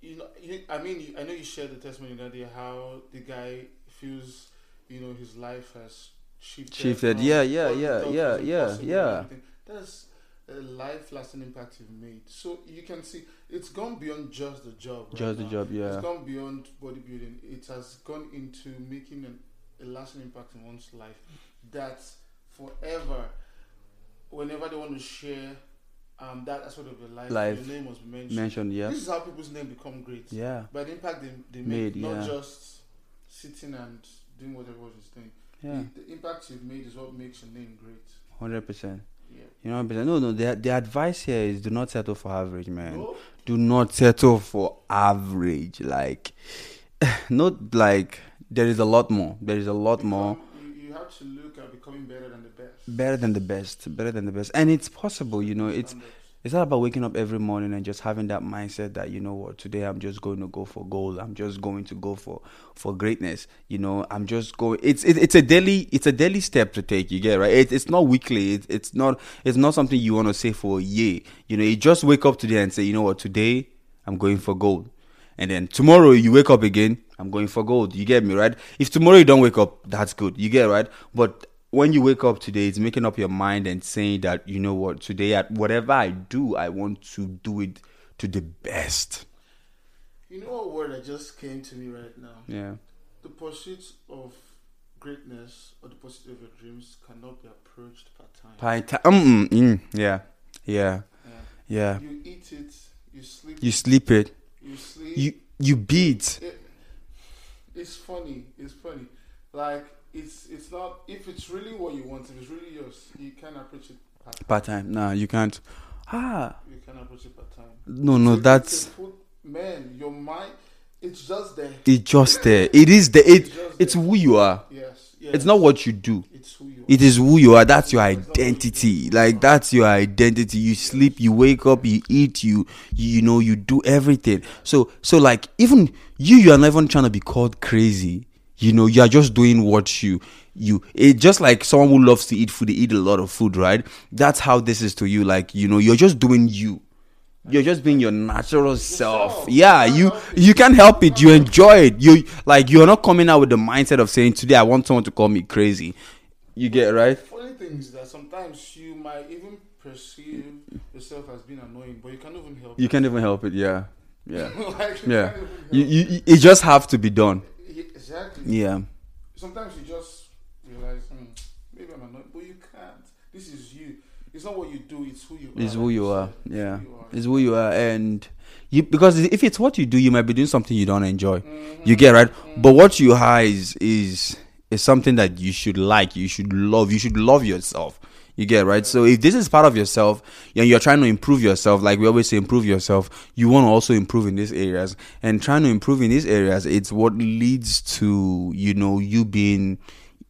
You know, you, I mean, you, I know you shared the testimony that day how the guy feels, you know, his life has shifted. Shifted, yeah, yeah, yeah, yeah, yeah, yeah. That's a life-lasting impact you've made. So you can see it's gone beyond just the job. right Just the now. job, It's gone beyond bodybuilding. It has gone into making an, a lasting impact in one's life. That forever, whenever they want to share um, that aspect of your life, Life. your name must be mentioned. Mentioned, yeah, This is how people's name become great. yeah, By the impact they, they Made, make, not yeah. just sitting and doing whatever everyone is doing. yeah, The, the impact you've made is what makes your name great. hundred percent. Yeah. You know, no, no. The the advice here is do not settle for average, man. No? Do not settle for average. Like, not like there is a lot more. There is a lot more. You, you have to look at becoming better than the best. better than the best. Better than the best. And it's possible you know it's it's not about waking up every morning and just having that mindset that you know what today i'm just going to go for gold. I'm just going to go for for greatness you know. I'm just going it's it, it's a daily it's a daily step to take you get right? It, it's not weekly. It, it's not it's not something you want to say for a year. You know you just wake up today and say you know what? Today i'm going for gold. And then tomorrow you wake up again i'm going for gold. You get me right? If tomorrow you don't wake up that's good. You get right? But when you wake up today it's making up your mind and saying that you know what today at whatever i do i want to do it to the best. You know what word that just came to me right now? yeah. The pursuit of greatness or the pursuit of your dreams cannot be approached part time. Pie ti- um, mm, yeah yeah yeah. You eat it, you sleep, you sleep it. You sleep. you you beat. it, it's funny. It's funny. Like it's it's not if it's really what you want. If it's really yours, you can approach it part part time nah you can't ah You can approach it part time. no no that's it's a full- man. Your mind, it's just there. it's just there. It is the it It's who you are. Yes, yes. it's not what you do. It's who you are. it is who you are. That's your It's not what you identity. Like that's your identity. You sleep you wake up you eat you you know you do everything. So so like even you you are not even trying to be called crazy. You know you are just doing what you you it just like someone who loves to eat food they eat a lot of food right? That's how this is to you. Like you know you're just doing you you're just being your natural self. Yeah You you can't help it. you can't help it you enjoy it. You like you're not coming out with the mindset of saying today i want someone to call me crazy. You get it, right? Funny thing is that sometimes you might even perceive yourself as being annoying, but you can't even help. you can't even help it yeah. Yeah. Like, you yeah. can't even help you, you, you- it just have to be done. Exactly. yeah. Sometimes you just realize, hmm, maybe I'm annoyed, but you can't. This is you. It's not what you do. It's who you are. it's like who you are yeah It's who you are. it's who you are and you because if it's what you do you might be doing something you don't enjoy Mhm. you get right but what you are is is is something that you should like you should love you should love yourself you get right so if this is part of yourself and you're trying to improve yourself like we always say improve yourself you want to also improve in these areas and trying to improve in these areas it's what leads to you know you being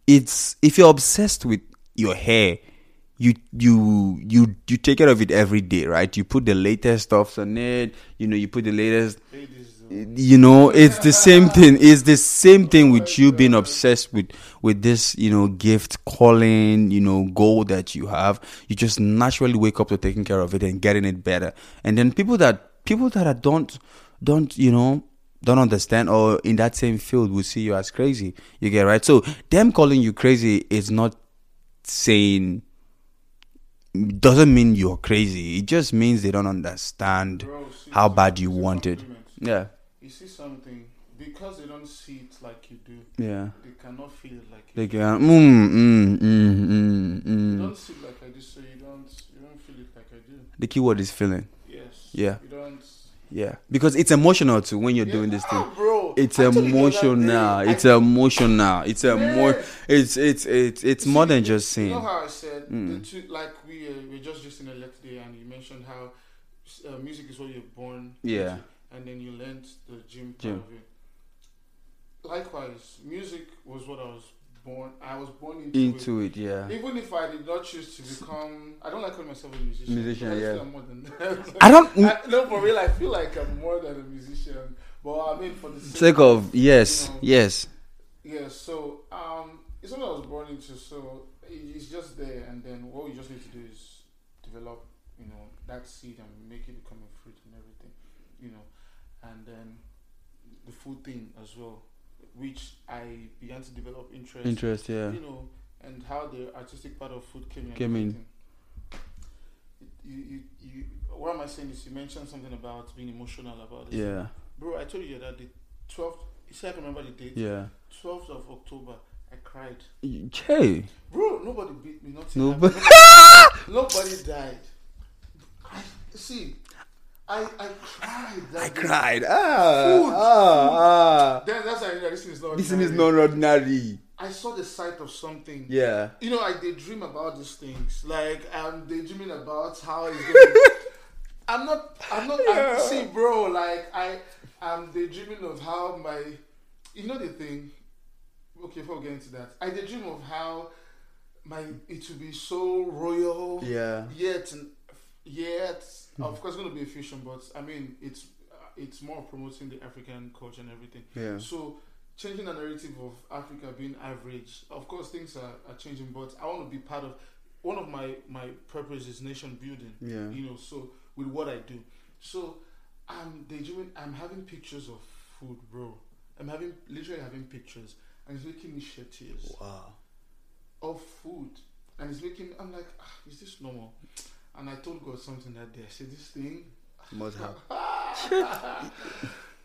it's if you're obsessed with your hair you you you you take care of it every day right? You put the latest stuffs on it you know you put the latest you know it's the same thing. It's the same thing with you being obsessed with with this you know gift calling you know goal that you have. You just naturally wake up to taking care of it and getting it better. And then people that people that are don't don't you know don't understand or in that same field will see you as crazy. You get right? So them calling you crazy is not saying doesn't mean you're crazy it just means they don't understand Bro, see, how bad you want it yeah You see something because they don't see it like you do. yeah They cannot feel it like you. They do. can. Mm, mm, mm, mm, You mm. don't see it like I do, so you don't. You don't feel it like I do. The keyword is feeling. Yes. Yeah. You don't. Yeah, because it's emotional too when you're Yeah, doing this thing. bro. It's I told you the other emotional. day, It's emotional. It's a more. It's it's it's it's more than just seeing. You know how I said Mm. the two, like we uh, we just just in a lecture today, and you mentioned how uh, music is what you're born. Yeah. into, and then you learned the gym part Gym. of it. Likewise, music was what I was born. I was born into, it. Into it, yeah. Even if I did not choose to become, I don't like calling myself a musician. Musician, I yeah. I'm more than that. I don't. I, no, for real, I feel like I'm more than a musician. But I mean, for the sake, Sake of yes, you know, yes. yeah. So um, it's something I was born into. So it- it's just there, and then what we just need to do is develop, you know, that seed and make it become a fruit and everything, you know, and then the food thing as well, which I began to develop interest. Interest, yeah. You know, and how the artistic part of food came in. Came in. It- You, you, you, what am I saying is you mentioned something about being emotional about it. Yeah, Bro, I told you that the 12th, you see, I can remember the date. yeah. 12th of October, I cried. Hey, Bro, nobody beat me, Not no, happened. but Nobody died. I, see, I, I cried. That I day. cried. Ah, Food, ah, ah. Then that's how I knew this thing is not This thing is not ordinary. I saw the sight of something. Yeah. You know, I daydream about these things. Like I'm daydreaming about how it's gonna. I'm not. I'm not. I'm, see, bro. Like I, I'm daydreaming of how my. You know the thing. Okay, before we get into that, I daydream of how my it will be so royal. Yeah. Yet, yet, of course, gonna be a fusion, but I mean, it's uh, it's more promoting the African culture and everything. Yeah. So changing the narrative of Africa being average. Of course, things are, are changing, but I want to be part of. One of my my purpose is nation building. Yeah. You know, so with what I do, so I'm daydreaming. I'm having pictures of food, bro. I'm having literally having pictures, and it's making me shed tears Wow. of food, and it's making. I'm like, ah, is this normal? And I told God something that day. I said, this thing Must have.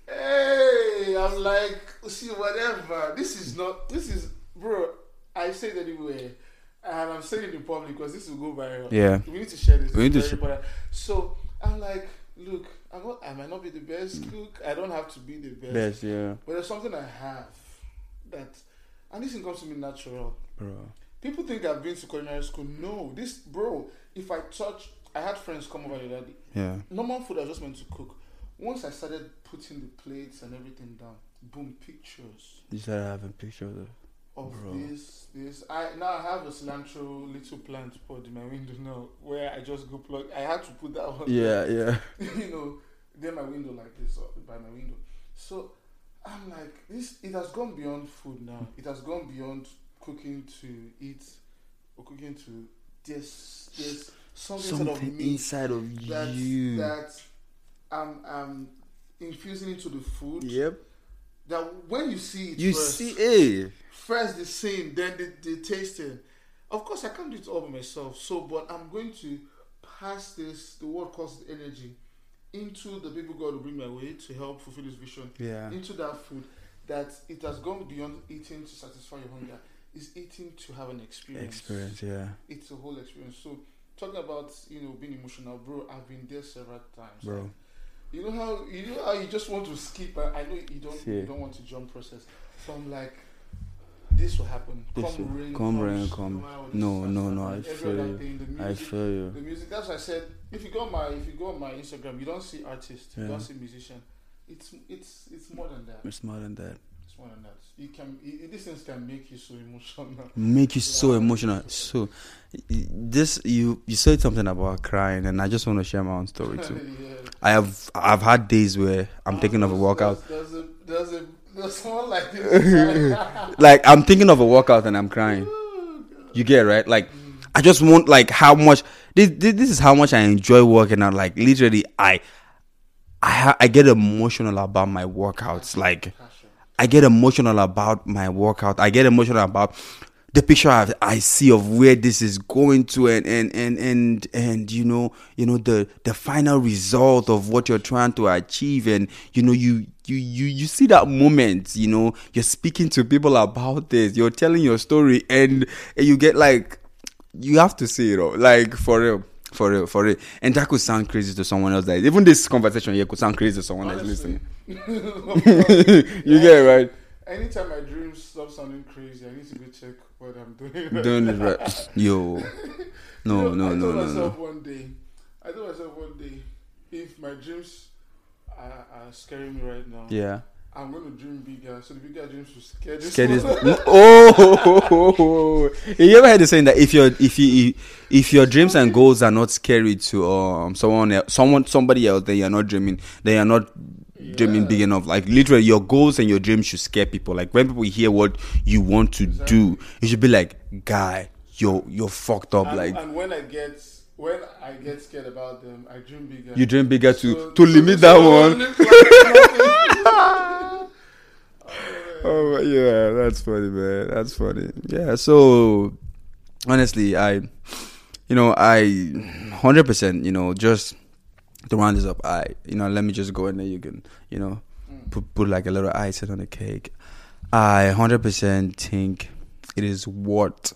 hey, I'm like, see, whatever. This is not. This is, bro. I say it anywhere, and I'm saying it in public because this will go viral. Yeah. we need to share this. We need to important. So I'm like, look, I'm not. I might not be the best mm. cook. I don't have to be the best. Best, yeah. But there's something I have that, and this thing comes to me natural. Bro. People think I've been to culinary school. No, this, bro. If I touch, I had friends come over the other day Yeah. normal food I was just meant to cook. Once I started putting the plates and everything down, boom, pictures You started having pictures of. of Bro. this, this. I now I have a cilantro little plant pot in my window now, where I just go plug. I had to put that one. Yeah, yeah. you know, then my window like this uh, by my window. So I'm like, this. It has gone beyond food now. It has gone beyond cooking to eat or cooking to this. This something, of Something me inside of that you. that I'm um, I'm um, infusing into the food. Yep. That when you see it You first, see, it first the scene, then the, the tasting. Of course, I can't do it all by myself. So, but I'm going to pass this the word calls energy into the people God will bring my way to help fulfill His vision. Yeah. Into that food that it has gone beyond eating to satisfy your hunger. Is eating to have an experience. Experience, yeah. It's a whole experience. So talking about you know being emotional, bro. I've been there several times. Bro. You know how you know how you just want to skip. I, I know you don't Yeah. you don't want to jump process. So I'm like, this will happen. This come will- rain, come rain, come. No, no, no, I feel you. the I feel you. the music. That's why I said if you go on my if you go on my Instagram, you don't see artist, you don't see musician. It's it's it's more than that. It's more than that. It's than that. You can i- these things can make you so emotional. Make you so emotional. So, this you you said something about crying, and I just want to share my own story too. yeah. I have I've had days where I'm thinking of a workout. There's, there's a there's a there's like this. Like I'm thinking of a workout and I'm crying. Oh, you get it, right? Like mm. I just want like how much this this, this is how much I enjoy working out. Like literally, I I ha- I get emotional about my workouts. Like. I get emotional about my workout. I get emotional about the picture I, I see of where this is going to and and and and and you know you know the the final result of what you're trying to achieve. And you know you you you you see that moment you know you're speaking to people about this. You're telling your story and, and you get like you have to see it all like for real for real for real and that could sound crazy to someone else that even this conversation here could sound crazy to someone that's listening you get it right Anytime my dreams stop sounding crazy, I need to go check what I'm doing. doing it right. Yo, no, You no, know, I no, told no, myself no. one day, I told myself one day, if my dreams are, are scaring me right now, Yeah, I'm going to dream bigger. So the bigger dreams will scare this. Scared this. one. Oh, you ever heard the saying that if your if you if your dreams and goals are not scary to um someone else, someone somebody else, then you're not dreaming. Then you're not dreaming Yeah. big enough. Like literally, your goals and your dreams should scare people. Like when people hear what you want to do, you should be like, guy, you're you're fucked up. and, like and when I get when I get scared about them, I dream bigger. you dream bigger to So- to so limit this that one. like. Oh yeah, that's funny, man. That's funny. Yeah. So honestly, I, you know, I, hundred percent, you know, just to round this up, I, you know, let me just go in there. You can, you know, mm. put put like a little icing on the cake. I hundred percent think it is what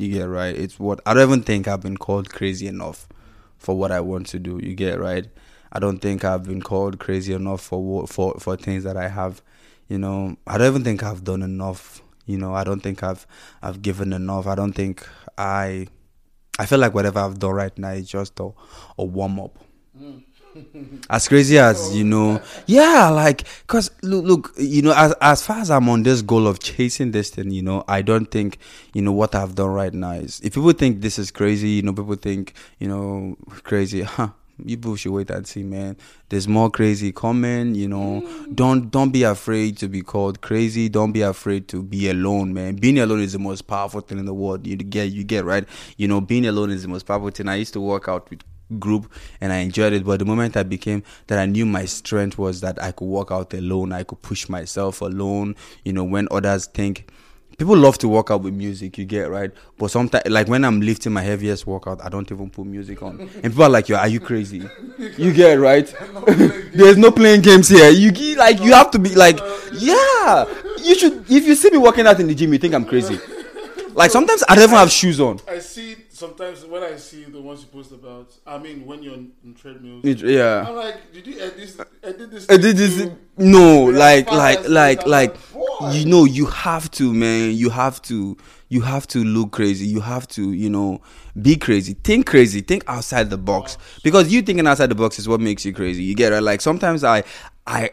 you get right. It's what I don't even think I've been called crazy enough for what I want to do. You get right. I don't think I've been called crazy enough for what, for for things that I have. You know, I don't even think I've done enough. You know, I don't think I've I've given enough. I don't think I I feel like whatever I've done right now is just a, a warm up. Mm. as crazy as you know, yeah, like because look, look, you know, as as far as I'm on this goal of chasing this thing, you know, I don't think you know what I've done right now is. If people think this is crazy, you know, people think you know crazy, huh? You people should wait and see, man. There's more crazy coming, you know. Mm. Don't don't be afraid to be called crazy. Don't be afraid to be alone, man. Being alone is the most powerful thing in the world. You get you get right. You know, being alone is the most powerful thing. I used to work out with group and I enjoyed it. But the moment I became that I knew my strength was that I could walk out alone, I could push myself alone, you know, when others think people love to work out with music, you get right. But sometimes, like when I'm lifting my heaviest workout, I don't even put music on, and people are like, "Yo, are you crazy?" You get right. There's no playing games here. You get, like you have to be like, yeah. You should. If you see me working out in the gym, you think I'm crazy. Like sometimes I don't even have shoes on. I see sometimes when I see the ones you post about. I mean, when you're on, treadmills, It- yeah. I'm like, did you edit this? Edit this? I did this. No, like, like, like, like, boy. you know, you have to, man. You have to, you have to look crazy. You have to, you know, be crazy. Think crazy. Think outside the box. Because you thinking outside the box is what makes you crazy. You get it? Like sometimes I, I,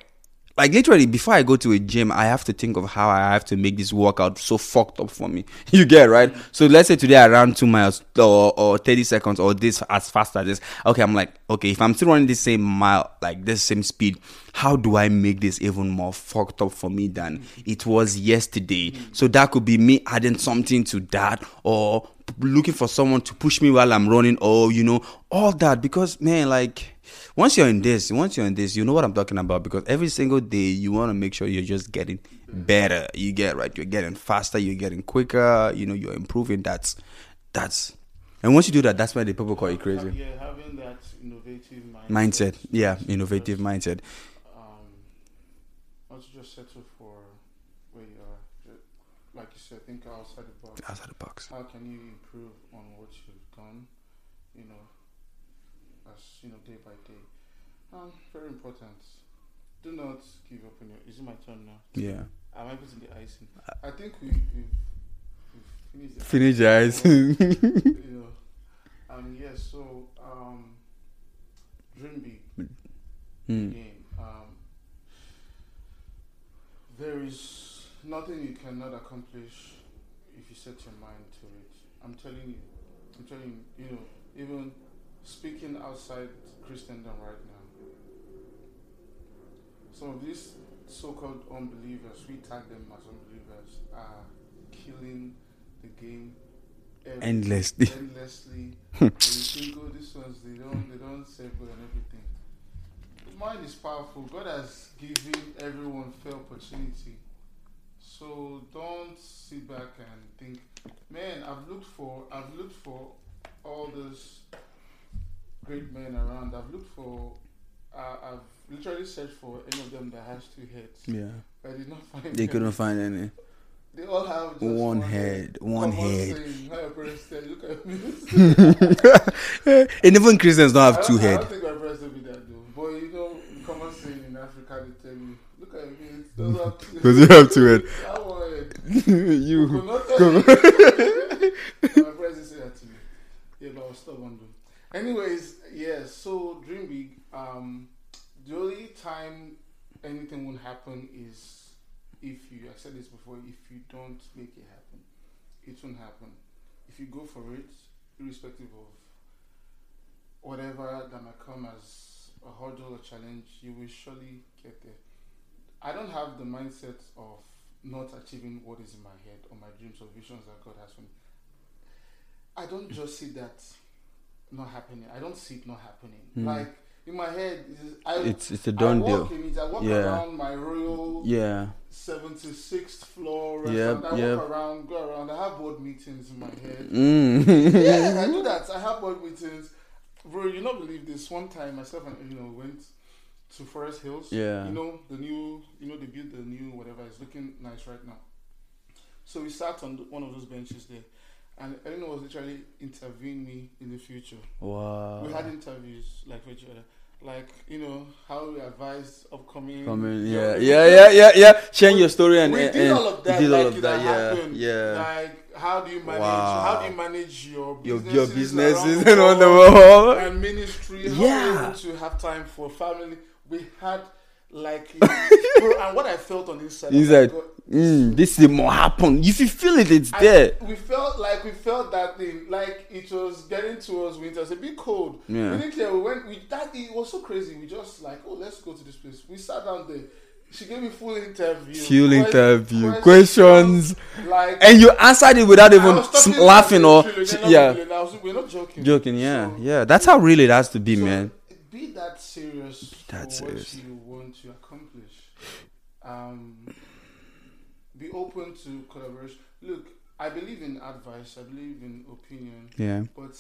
like literally before I go to a gym, I have to think of how I have to make this workout so fucked up for me. You get right? So let's say today I ran two miles or, or 30 seconds or this as fast as this. Okay, I'm like, okay, if I'm still running the same mile, like this same speed, how do I make this even more fucked up for me than it was yesterday? So that could be me adding something to that or looking for someone to push me while I'm running or, you know, all that because man, like, once you're in this, once you're in this, you know what I'm talking about because every single day you want to make sure you're just getting better. You get right, you're getting faster, you're getting quicker, you know, you're improving. That's that's and once you do that, that's why the people call you crazy. Yeah, having that innovative mindset. Mindset, yeah, Just, innovative mindset. Um, not to just settle for where you are. Like you said, think outside the box. Outside the box. How can you improve on what you've done? You know, as you know, day by day. Um, very important. Do not give up on your. Is it my turn now? Yeah. Am I putting the icing? I think we, we've, we've finished. The Finish your eyes. you know, um, yes. so, um, dream big again. Um, there is nothing you cannot accomplish if you set your mind to it. I'm telling you. I'm telling you. You know, even speaking outside Christendom right now, some of these so-called unbelievers, we tag them as unbelievers, are killing the game Endlessly. endlessly. Hmm. and you think, oh, these ones they don't they don't serve God and everything. The mind is powerful. God has given everyone fair opportunity. So don't sit back and think, man, I've looked for I've looked for all those great men around. I've looked for uh, I've literally searched for any of them that has two heads. Yeah. But I did not find They any. couldn't find any. They all have just One head, one head. saying, "How parents tell Look at me. and even Christians don't I have don't- two I head. don't think my parents will be that though. But you know, common saying in Africa, they tell you, look at me, it doesn't have two you have two head. I you. Coconut. my parents say that to me. Yeah, but I was stubborn though. Anyways, yeah, so dream big. Um, the only time anything won't happen is if you, I said this before, if you don't make it happen, it won't happen. If you go for it, irrespective of whatever that might come as a hurdle or challenge, you will surely get there. I don't have the mindset of not achieving what is in my head or my dreams or visions that God has for me. I don't just see that not happening. I don't see it not happening. Mm. Like in my head, it's, I, It's it's a I done walk deal. in it. I walk Yeah. around my royal Yeah. 76th floor Yep. I yep. walk around, go around. I have board meetings in my head. Mm. yeah, I do that. I have board meetings. Bro, you not believe this. One time, myself and you know went to Forest Hills. Yeah. You know the new. You know they built the new whatever. It's looking nice right now. So we sat on the, one of those benches there, and Eleanor was literally interviewing me in the future. Wow. We had interviews like with each other, like you know how we advise upcoming. Coming, yeah, yeah, yeah, yeah, yeah. Sharing your story and we and, did all of that. did all like, of that, yeah, happened. yeah. Like, how do you manage? Wow. How do you manage your Your businesses, your businesses and on the world wall. and ministry? How Yeah. are you able to have time for family? We had like, bro, and what I felt on inside. He's oh my like, mm, this is more happen. If you feel it, it's I- there. we felt like we felt that thing, like it was getting towards winter. It's a bit cold. Yeah. We didn't care. We went. We that it was so crazy. We just like, oh, let's go to this place. We sat down there. She gave me full interview. Full interview, questions. Like And you answered it without even was talking sm- laughing or yeah, really- I was- we're not joking. joking. Yeah, So- yeah. That's how really it has to be, so man. Be that serious that for serious. what you want to accomplish. Um, be open to collaboration. Look, I believe in advice. I believe in opinion. Yeah, But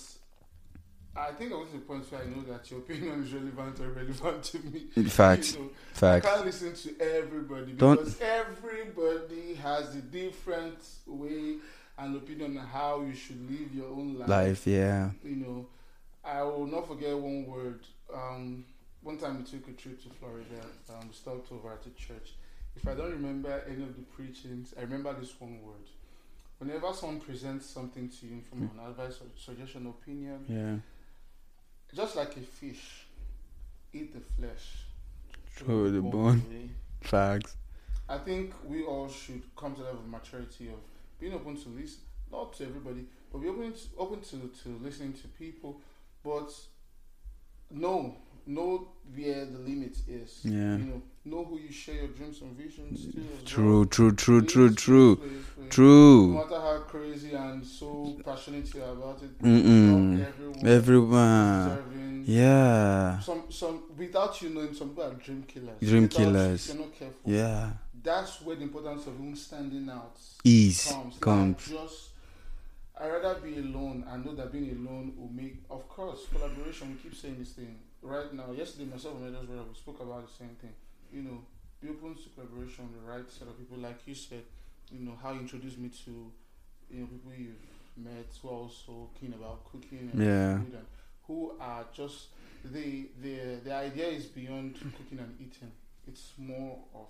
I think I was to the point where I know that your opinion is relevant or relevant to me. facts, You know, I facts. can't listen to everybody Don't- everybody has a different way and opinion on how you should live your own life. Life, yeah. You know, I will not forget one word. Um, one time we took a trip to Florida. Um, we stopped over at a church. If I don't remember any of the preachings, I remember this one word. Whenever someone presents something to you from an advice or suggestion, opinion, Yeah, just like a fish, eat the flesh. Throw the bone. away. facts. I think we all should come to the level of maturity of being open to listen, not to everybody, but be open to, open to, to listening to people, but know know where the limit is. Yeah. You know, know who you share your dreams and visions to. True, well. true, true, true, true, place where No matter how crazy and so passionate you are about it, Mm-mm. everyone Everyone. Yeah, some some without you knowing some people are dream killers. Dream Without- killers. You're not careful. yeah. That's where the importance of standing out is comes. Not comes. just I rather be alone and know that being alone will make of course collaboration, we keep saying this thing. Right now, yesterday myself and others we spoke about the same thing. You know, be open to collaboration, the right set of people, like you said, you know, how you introduced me to you know, people you've met who are also keen about cooking and Yeah. food and who are just the the the idea is beyond cooking and eating. It's more of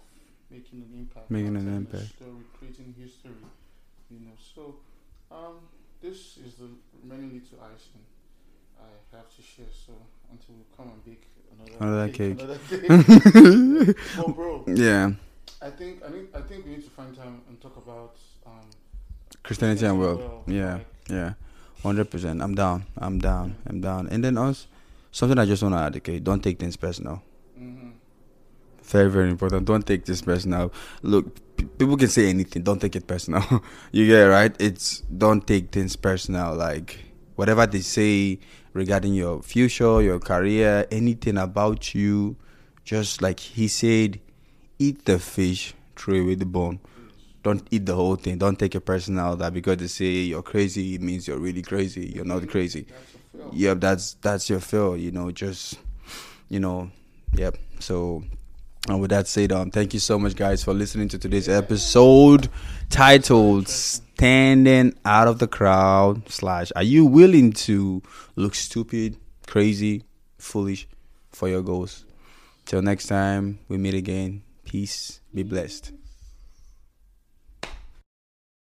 making an impact, Making an impact. story, creating history. You know, so um, this is the remaining little icing I have to share. So until we come and bake another, Another cake. another cake. bro, Yeah. I think I need I think we need to find time and talk about um, Christianity and well, world. Yeah. like, Yeah, hundred percent. I'm down. I'm down. I'm down. And then us, something I just want to add. Okay, don't take things personal. Very, very important. Don't take this personal. Look, people can say anything. Don't take it personal. you get it, right? It's don't take things personal. Like whatever they say regarding your future, your career, anything about you, just like he said, eat the fish, throw away the bone. Don't eat the whole thing. Don't take it personal that because they say you're crazy, it means you're really crazy. You're not crazy. Yep, that's that's your feel. You know, just you know, yep. So, and with that said, um, thank you so much, guys, for listening to today's episode titled "Standing Out of the Crowd." Slash, are you willing to look stupid, crazy, foolish for your goals? Till next time, we meet again. Peace. Be blessed.